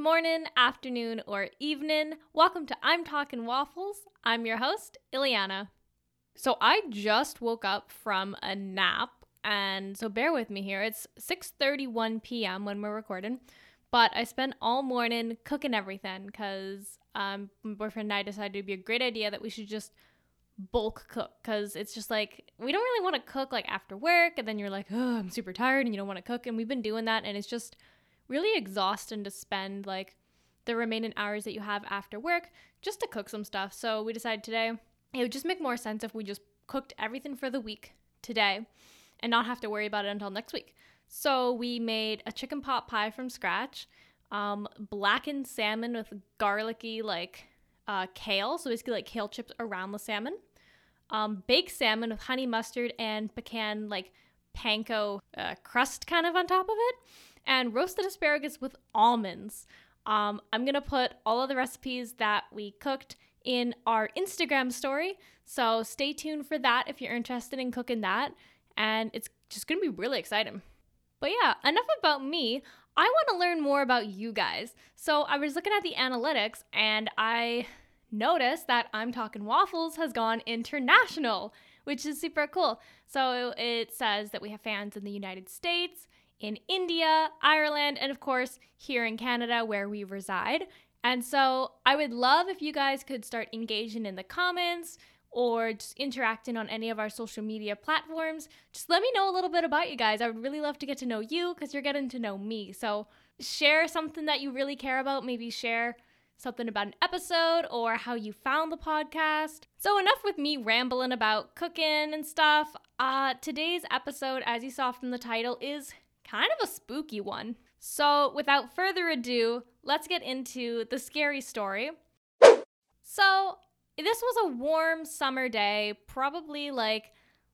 morning, afternoon, or evening. Welcome to I'm Talking Waffles. I'm your host, Ileana. So I just woke up from a nap, and so bear with me here. It's 6:31 p.m. when we're recording, but I spent all morning cooking everything because um, my boyfriend and I decided it'd be a great idea that we should just bulk cook because it's just like we don't really want to cook like after work, and then you're like, oh, I'm super tired, and you don't want to cook, and we've been doing that, and it's just really exhausting to spend like the remaining hours that you have after work just to cook some stuff. So we decided today it would just make more sense if we just cooked everything for the week today and not have to worry about it until next week. So we made a chicken pot pie from scratch, um, blackened salmon with garlicky like uh, kale, so basically like kale chips around the salmon, um, baked salmon with honey mustard and pecan like panko uh, crust kind of on top of it, and roasted asparagus with almonds. Um, I'm gonna put all of the recipes that we cooked in our Instagram story, so stay tuned for that if you're interested in cooking that. And it's just gonna be really exciting. But yeah, enough about me. I want to learn more about you guys. So I was looking at the analytics and I noticed that I'm Talking Waffles has gone international, which is super cool. So it says that we have fans in the United States, in India, Ireland, and of course, here in Canada where we reside. And so I would love if you guys could start engaging in the comments or just interacting on any of our social media platforms. Just let me know a little bit about you guys. I would really love to get to know you because you're getting to know me. So share something that you really care about. Maybe share something about an episode or how you found the podcast. So, enough with me rambling about cooking and stuff. Uh, today's episode, as you saw from the title, is kind of a spooky one. So, without further ado, let's get into the scary story. So, this was a warm summer day, probably like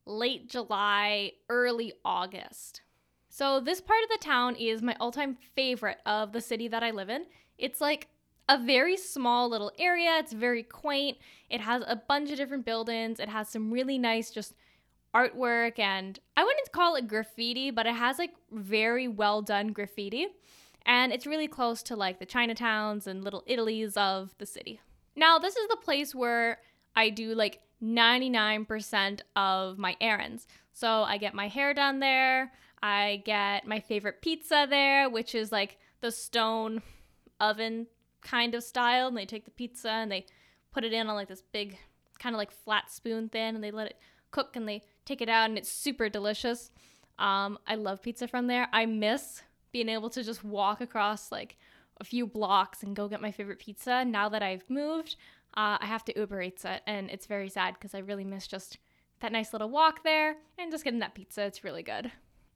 late July, early August. So, this part of the town is my all time favorite of the city that I live in. It's like a very small little area, it's very quaint. It has a bunch of different buildings, it has some really nice, just artwork and I wouldn't call it graffiti, but it has like very well done graffiti. And it's really close to like the Chinatowns and little Italies of the city. Now, this is the place where I do like 99% of my errands. So I get my hair done there. I get my favorite pizza there, which is like the stone oven kind of style. And they take the pizza and they put it in on like this big, kind of like flat spoon thing, and they let it cook and they take it out and it's super delicious. Um, I love pizza from there. I miss being able to just walk across like a few blocks and go get my favorite pizza. Now that I've moved, uh, I have to Uber Eats it, and it's very sad because I really miss just that nice little walk there and just getting that pizza. It's really good.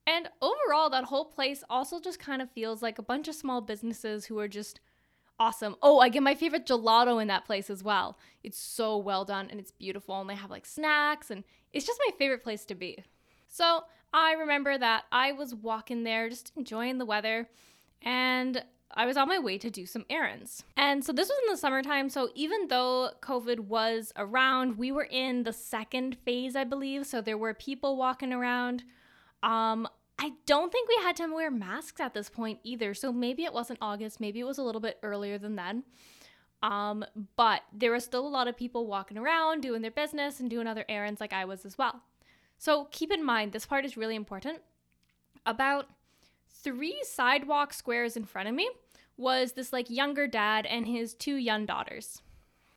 And overall, that whole place also just kind of feels like a bunch of small businesses who are just awesome. Oh, I get my favorite gelato in that place as well. It's so well done and it's beautiful. And they have like snacks, and it's just my favorite place to be. So I remember that I was walking there just enjoying the weather, and I was on my way to do some errands. And so this was in the summertime. So even though COVID was around, we were in the second phase, I believe. So there were people walking around. Um, I don't think we had to wear masks at this point either. So maybe it wasn't August, maybe it was a little bit earlier than then. Um, but there were still a lot of people walking around doing their business and doing other errands like I was as well. So keep in mind, this part is really important. About three sidewalk squares in front of me was this like younger dad and his two young daughters.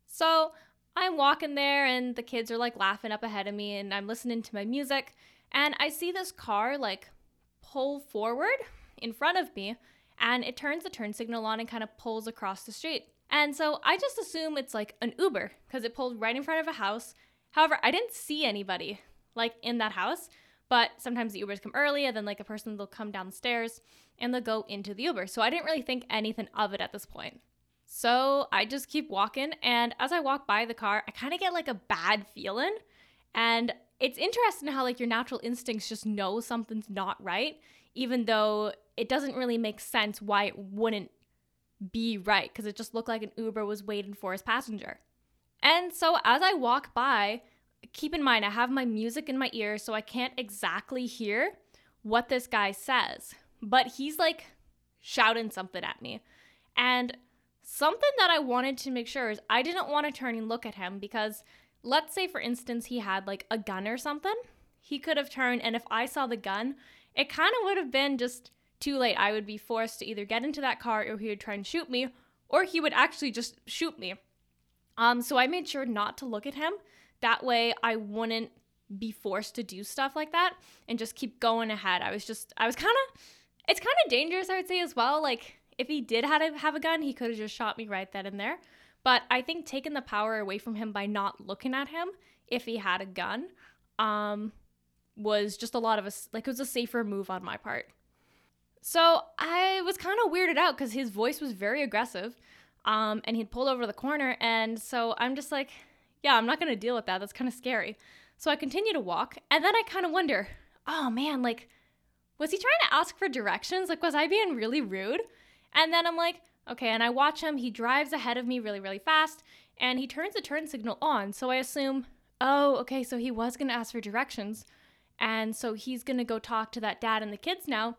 So I'm walking there and the kids are like laughing up ahead of me and I'm listening to my music and I see this car like pull forward in front of me and it turns the turn signal on and kind of pulls across the street. And so I just assume it's like an Uber because it pulled right in front of a house. However, I didn't see anybody like in that house, but sometimes the Ubers come early and then like a person will come downstairs and they'll go into the Uber. So I didn't really think anything of it at this point. So I just keep walking and as I walk by the car, I kind of get like a bad feeling and it's interesting how like your natural instincts just know something's not right, even though it doesn't really make sense why it wouldn't be right because it just looked like an Uber was waiting for his passenger. And so as I walk by, keep in mind I have my music in my ear so I can't exactly hear what this guy says, but he's like shouting something at me. And something that I wanted to make sure is I didn't want to turn and look at him because let's say for instance he had like a gun or something. He could have turned and if I saw the gun, it kind of would have been just too late. I would be forced to either get into that car or he would try and shoot me or he would actually just shoot me. Um so I made sure not to look at him. That way I wouldn't be forced to do stuff like that and just keep going ahead. I was just I was kind of it's kind of dangerous I would say as well. Like if he did have a, have a gun, he could have just shot me right then and there. But I think taking the power away from him by not looking at him if he had a gun um was just a lot of a like it was a safer move on my part. So I was kind of weirded out because his voice was very aggressive, um, and he'd pulled over the corner, and so I'm just like, yeah, I'm not gonna deal with that. That's kind of scary. So I continue to walk, and then I kind of wonder, oh man, like, was he trying to ask for directions? Like, was I being really rude? And then I'm like, okay, and I watch him. He drives ahead of me really, really fast, and he turns the turn signal on. So I assume, oh, okay, so he was gonna ask for directions, and so he's gonna go talk to that dad and the kids now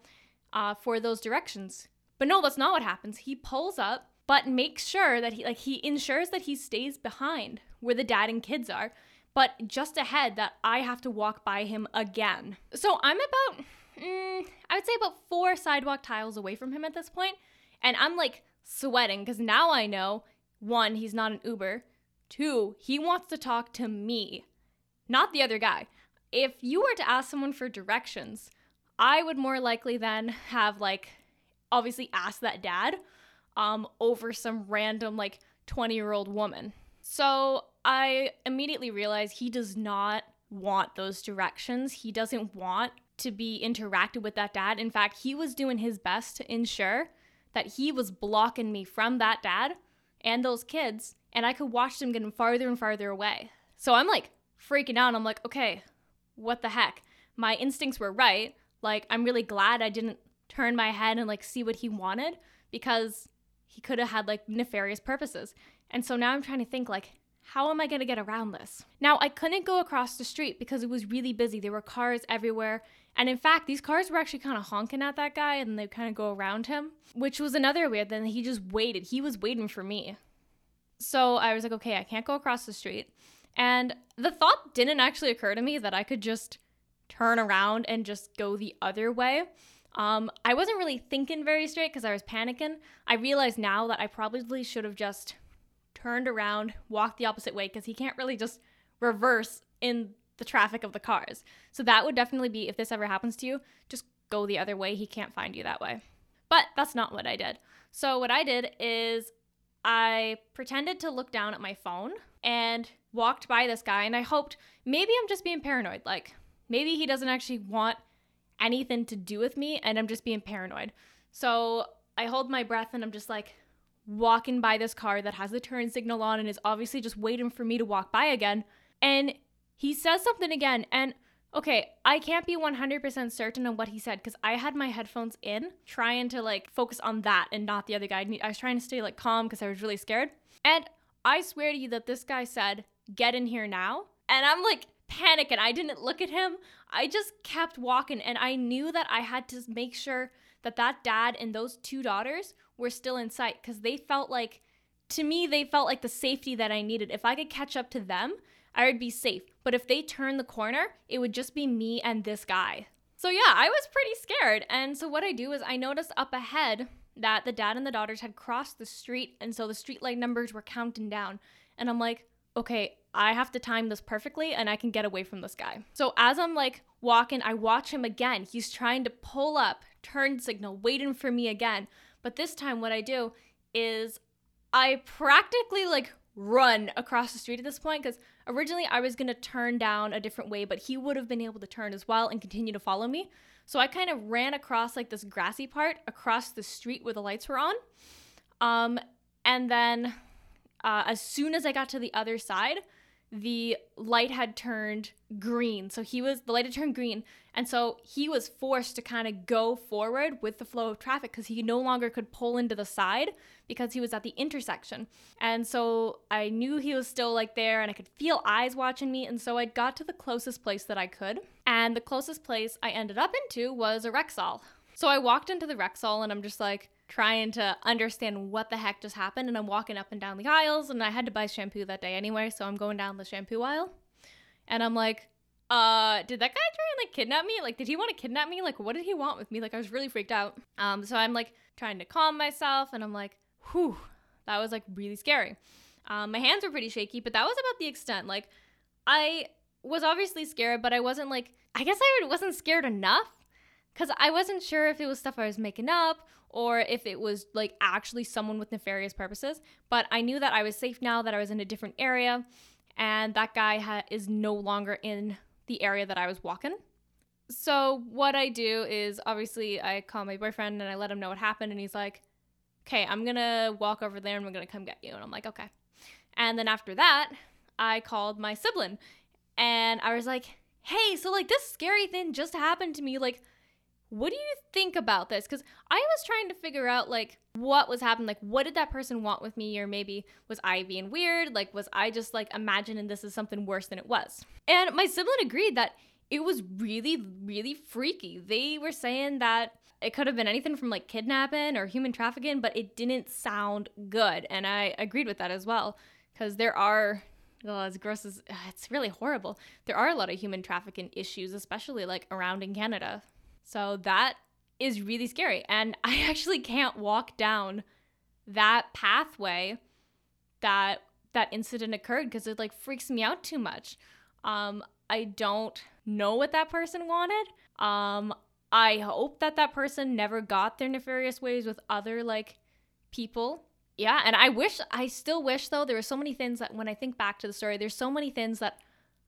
uh, for those directions. But no, that's not what happens. He pulls up, but makes sure that he like he ensures that he stays behind where the dad and kids are but just ahead that I have to walk by him again. So I'm about, mm, I would say about four sidewalk tiles away from him at this point, and I'm like sweating because now I know one, he's not an Uber, two, he wants to talk to me, not the other guy. If you were to ask someone for directions, I would more likely then have like obviously asked that dad um over some random like 20 year old woman. So I immediately realized he does not want those directions. He doesn't want to be interacted with that dad. In fact, he was doing his best to ensure that he was blocking me from that dad and those kids, and I could watch them getting farther and farther away. So I'm like freaking out. I'm like, okay, what the heck? My instincts were right. Like, I'm really glad I didn't turn my head and like see what he wanted because he could have had like nefarious purposes. And so now I'm trying to think like, how am I going to get around this? Now, I couldn't go across the street because it was really busy. There were cars everywhere. And in fact, these cars were actually kind of honking at that guy and they kind of go around him, which was another weird thing. He just waited. He was waiting for me. So I was like, okay, I can't go across the street. And the thought didn't actually occur to me that I could just turn around and just go the other way. Um, I wasn't really thinking very straight because I was panicking. I realize now that I probably should have just turned around, walked the opposite way because he can't really just reverse in the traffic of the cars. So that would definitely be if this ever happens to you, just go the other way. He can't find you that way. But that's not what I did. So what I did is I pretended to look down at my phone and walked by this guy and I hoped maybe I'm just being paranoid. Like maybe he doesn't actually want anything to do with me and I'm just being paranoid. So I hold my breath and I'm just like, walking by this car that has the turn signal on and is obviously just waiting for me to walk by again. And he says something again. And okay, I can't be 100% certain on what he said because I had my headphones in trying to like focus on that and not the other guy. I was trying to stay like calm because I was really scared. And I swear to you that this guy said, Get in here now. And I'm like, panicking. I didn't look at him. I just kept walking and I knew that I had to make sure that that dad and those two daughters were still in sight because they felt like, to me, they felt like the safety that I needed. If I could catch up to them, I would be safe. But if they turned the corner, it would just be me and this guy. So yeah, I was pretty scared. And so what I do is I noticed up ahead that the dad and the daughters had crossed the street. And so the street light numbers were counting down. And I'm like, okay, I have to time this perfectly and I can get away from this guy. So as I'm like walking, I watch him again. He's trying to pull up, turn signal, waiting for me again. But this time, what I do is I practically like run across the street at this point because originally I was going to turn down a different way, but he would have been able to turn as well and continue to follow me. So I kind of ran across like this grassy part across the street where the lights were on. Um, and then uh, as soon as I got to the other side, the light had turned green. So he was, the light had turned green. And so he was forced to kind of go forward with the flow of traffic because he no longer could pull into the side because he was at the intersection. And so I knew he was still like there and I could feel eyes watching me. And so I got to the closest place that I could. And the closest place I ended up into was a Rexall. So I walked into the Rexall and I'm just like, trying to understand what the heck just happened. And I'm walking up and down the aisles, and I had to buy shampoo that day anyway. So I'm going down the shampoo aisle, and I'm like, uh, did that guy try and like kidnap me? Like, did he want to kidnap me? Like, what did he want with me? Like, I was really freaked out. Um, so I'm like trying to calm myself, and I'm like, whew, that was like really scary. Um, my hands were pretty shaky, but that was about the extent. Like, I was obviously scared, but I wasn't like, I guess I wasn't scared enough because I wasn't sure if it was stuff I was making up or if it was like actually someone with nefarious purposes. But I knew that I was safe now, that I was in a different area, and that guy ha- is no longer in the area that I was walking. So, what I do is obviously I call my boyfriend and I let him know what happened, and he's like, okay, I'm gonna walk over there and I'm gonna come get you. And I'm like, okay. And then after that, I called my sibling and I was like, hey, so like this scary thing just happened to me. Like, what do you think about this? Because I was trying to figure out like what was happening. Like, what did that person want with me? Or maybe was I being weird? Like, was I just like imagining this is something worse than it was? And my sibling agreed that it was really, really freaky. They were saying that it could have been anything from like kidnapping or human trafficking, but it didn't sound good. And I agreed with that as well because there are oh, as gross as it's really horrible. There are a lot of human trafficking issues, especially like around in Canada. So that is really scary. And I actually can't walk down that pathway that that incident occurred because it like freaks me out too much. Um, I don't know what that person wanted. Um, I hope that that person never got their nefarious ways with other like people yeah, and I wish I still wish though there were so many things that when I think back to the story, there's so many things that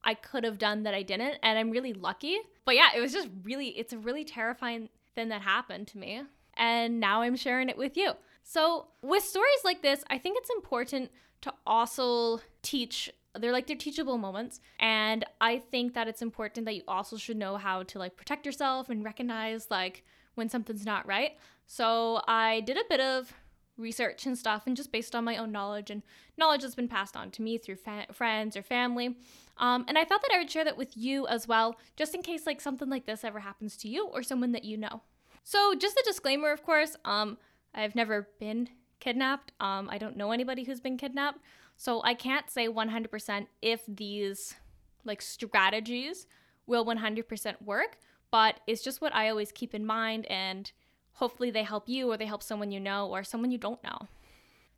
I could have done that I didn't, and I'm really lucky. But yeah, it was just really it's a really terrifying thing that happened to me, and now I'm sharing it with you. So, with stories like this, I think it's important to also teach they're like they're teachable moments and i think that it's important that you also should know how to like protect yourself and recognize like when something's not right so i did a bit of research and stuff and just based on my own knowledge and knowledge that's been passed on to me through fa- friends or family. Um, and i thought that i would share that with you as well just in case like something like this ever happens to you or someone that you know. So just a disclaimer of course um, i've never been kidnapped. Um, i don't know anybody who's been kidnapped. So i can't say 100% if these like strategies will 100% work but it's just what i always keep in mind and hopefully they help you or they help someone you know or someone you don't know.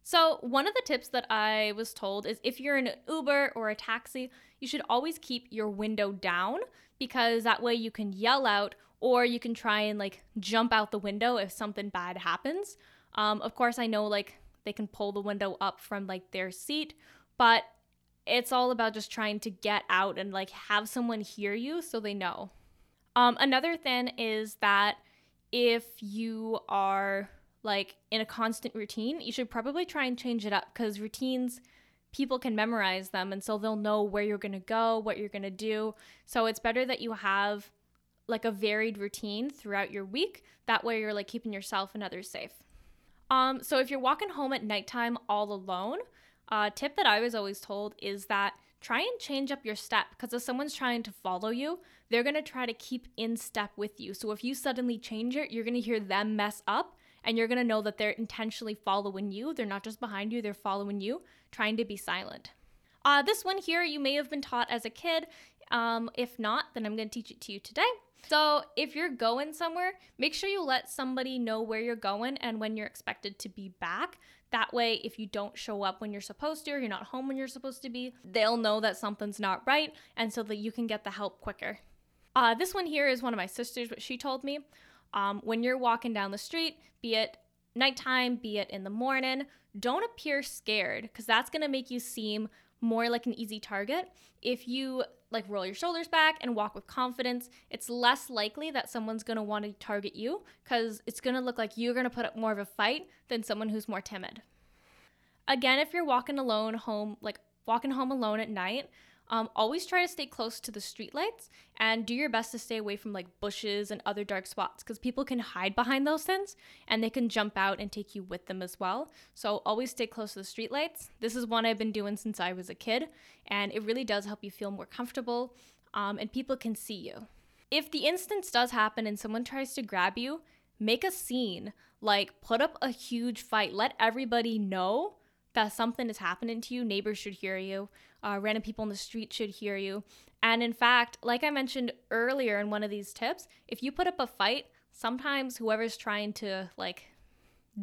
So, one of the tips that I was told is if you're in an Uber or a taxi, you should always keep your window down because that way you can yell out or you can try and like jump out the window if something bad happens. Um, of course, I know like they can pull the window up from like their seat, but it's all about just trying to get out and like have someone hear you so they know. Um, another thing is that if you are like in a constant routine, you should probably try and change it up because routines people can memorize them and so they'll know where you're going to go, what you're going to do. So it's better that you have like a varied routine throughout your week. That way you're like keeping yourself and others safe. Um, so if you're walking home at nighttime all alone, a uh, tip that I was always told is that try and change up your step because if someone's trying to follow you, they're going to try to keep in step with you. So if you suddenly change it, you're going to hear them mess up and you're going to know that they're intentionally following you. They're not just behind you, they're following you, trying to be silent. Uh, this one here, you may have been taught as a kid. Um, if not, then I'm going to teach it to you today. So, if you're going somewhere, make sure you let somebody know where you're going and when you're expected to be back. That way, if you don't show up when you're supposed to or you're not home when you're supposed to be, they'll know that something's not right and so that you can get the help quicker. Uh, this one here is one of my sisters, what she told me. Um, when you're walking down the street, be it nighttime, be it in the morning, don't appear scared because that's going to make you seem more like an easy target. If you like roll your shoulders back and walk with confidence, it's less likely that someone's going to want to target you because it's going to look like you're going to put up more of a fight than someone who's more timid. Again, if you're walking alone home, like walking home alone at night, um, always try to stay close to the streetlights and do your best to stay away from like bushes and other dark spots because people can hide behind those things and they can jump out and take you with them as well. So always stay close to the streetlights. This is one I've been doing since I was a kid and it really does help you feel more comfortable um, and people can see you. If the instance does happen and someone tries to grab you, make a scene, like put up a huge fight, let everybody know that something is happening to you. Neighbors should hear you, uh, random people in the street should hear you. And in fact, like I mentioned earlier in one of these tips, if you put up a fight, sometimes whoever's trying to like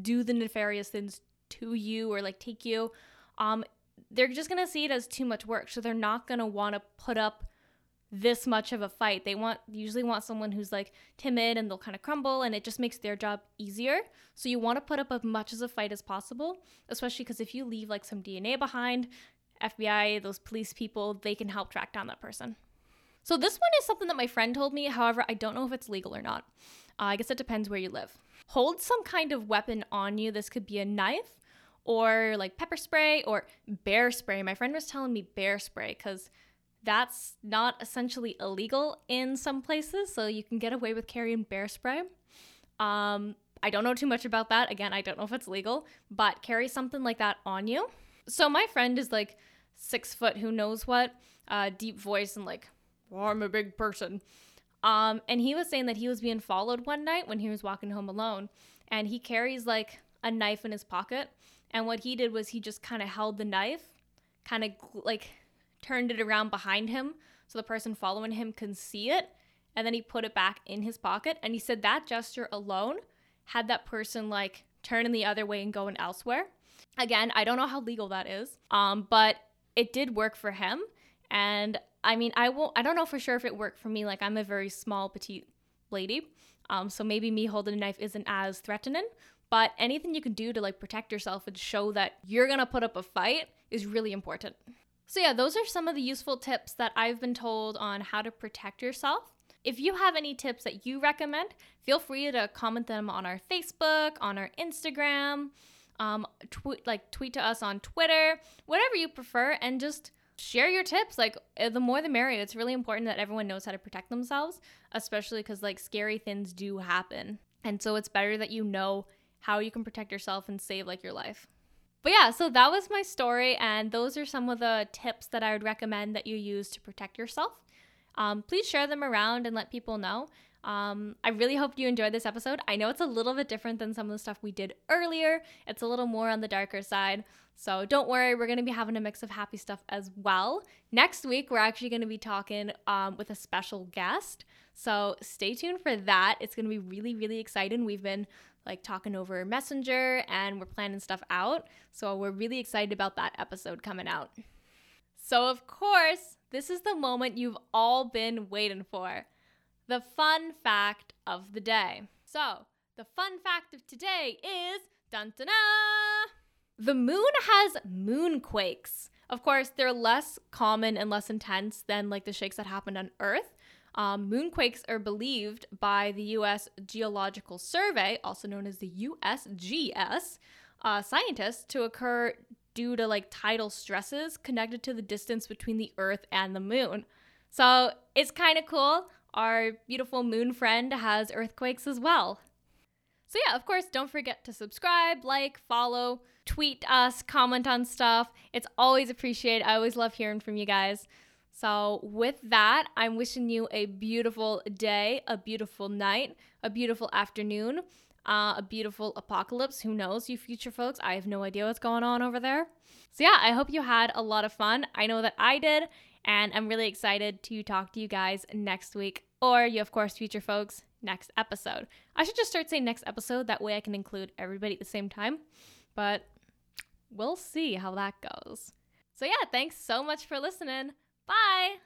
do the nefarious things to you or like take you, um, they're just gonna see it as too much work. So they're not gonna want to put up this much of a fight. They want usually want someone who's like timid and they'll kind of crumble and it just makes their job easier. So you want to put up as much as a fight as possible, especially because if you leave like some DNA behind, FBI, those police people, they can help track down that person. So this one is something that my friend told me. However, I don't know if it's legal or not. Uh, I guess it depends where you live. Hold some kind of weapon on you. This could be a knife or like pepper spray or bear spray. My friend was telling me bear spray because that's not essentially illegal in some places, so you can get away with carrying bear spray. Um, I don't know too much about that. Again, I don't know if it's legal, but carry something like that on you. So my friend is like six foot, who knows what, uh, deep voice and like, oh, I'm a big person. Um, and he was saying that he was being followed one night when he was walking home alone, and he carries like a knife in his pocket. And what he did was he just kind of held the knife, kind of like turned it around behind him so the person following him can see it. And then he put it back in his pocket. And he said that gesture alone had that person like turning the other way and going elsewhere. Again, I don't know how legal that is, um, but it did work for him. And I mean, I won't. I don't know for sure if it worked for me. Like I'm a very small, petite lady, um, so maybe me holding a knife isn't as threatening. But anything you can do to like protect yourself and show that you're gonna put up a fight is really important. So, yeah, those are some of the useful tips that I've been told on how to protect yourself. If you have any tips that you recommend, feel free to comment them on our Facebook, on our Instagram, um, tweet like tweet to us on Twitter, whatever you prefer, and just share your tips. Like eh, the more the merrier. It's really important that everyone knows how to protect themselves, especially because like scary things do happen, and so it's better that you know how you can protect yourself and save like your life. But yeah, so that was my story, and those are some of the tips that I would recommend that you use to protect yourself. Um, please share them around and let people know. Um, I really hope you enjoyed this episode. I know it's a little bit different than some of the stuff we did earlier, it's a little more on the darker side. So don't worry, we're going to be having a mix of happy stuff as well. Next week, we're actually going to be talking um, with a special guest. So stay tuned for that. It's going to be really, really exciting. We've been like talking over Messenger and we're planning stuff out. So we're really excited about that episode coming out. So, of course, this is the moment you've all been waiting for the fun fact of the day. So, the fun fact of today is dun dun The moon has moonquakes. Of course, they're less common and less intense than like the shakes that happened on Earth, um, moonquakes are believed by the U.S. Geological Survey, also known as the USGS, uh, scientists to occur due to like tidal stresses connected to the distance between the Earth and the moon. So it's kind of cool. Our beautiful moon friend has earthquakes as well. So, yeah, of course, don't forget to subscribe, like, follow, tweet us, comment on stuff. It's always appreciated. I always love hearing from you guys. So, with that, I'm wishing you a beautiful day, a beautiful night, a beautiful afternoon, uh, a beautiful apocalypse. Who knows, you future folks? I have no idea what's going on over there. So, yeah, I hope you had a lot of fun. I know that I did, and I'm really excited to talk to you guys next week, or you, of course, future folks, next episode. I should just start saying next episode. That way I can include everybody at the same time. But we'll see how that goes. So, yeah, thanks so much for listening. Bye.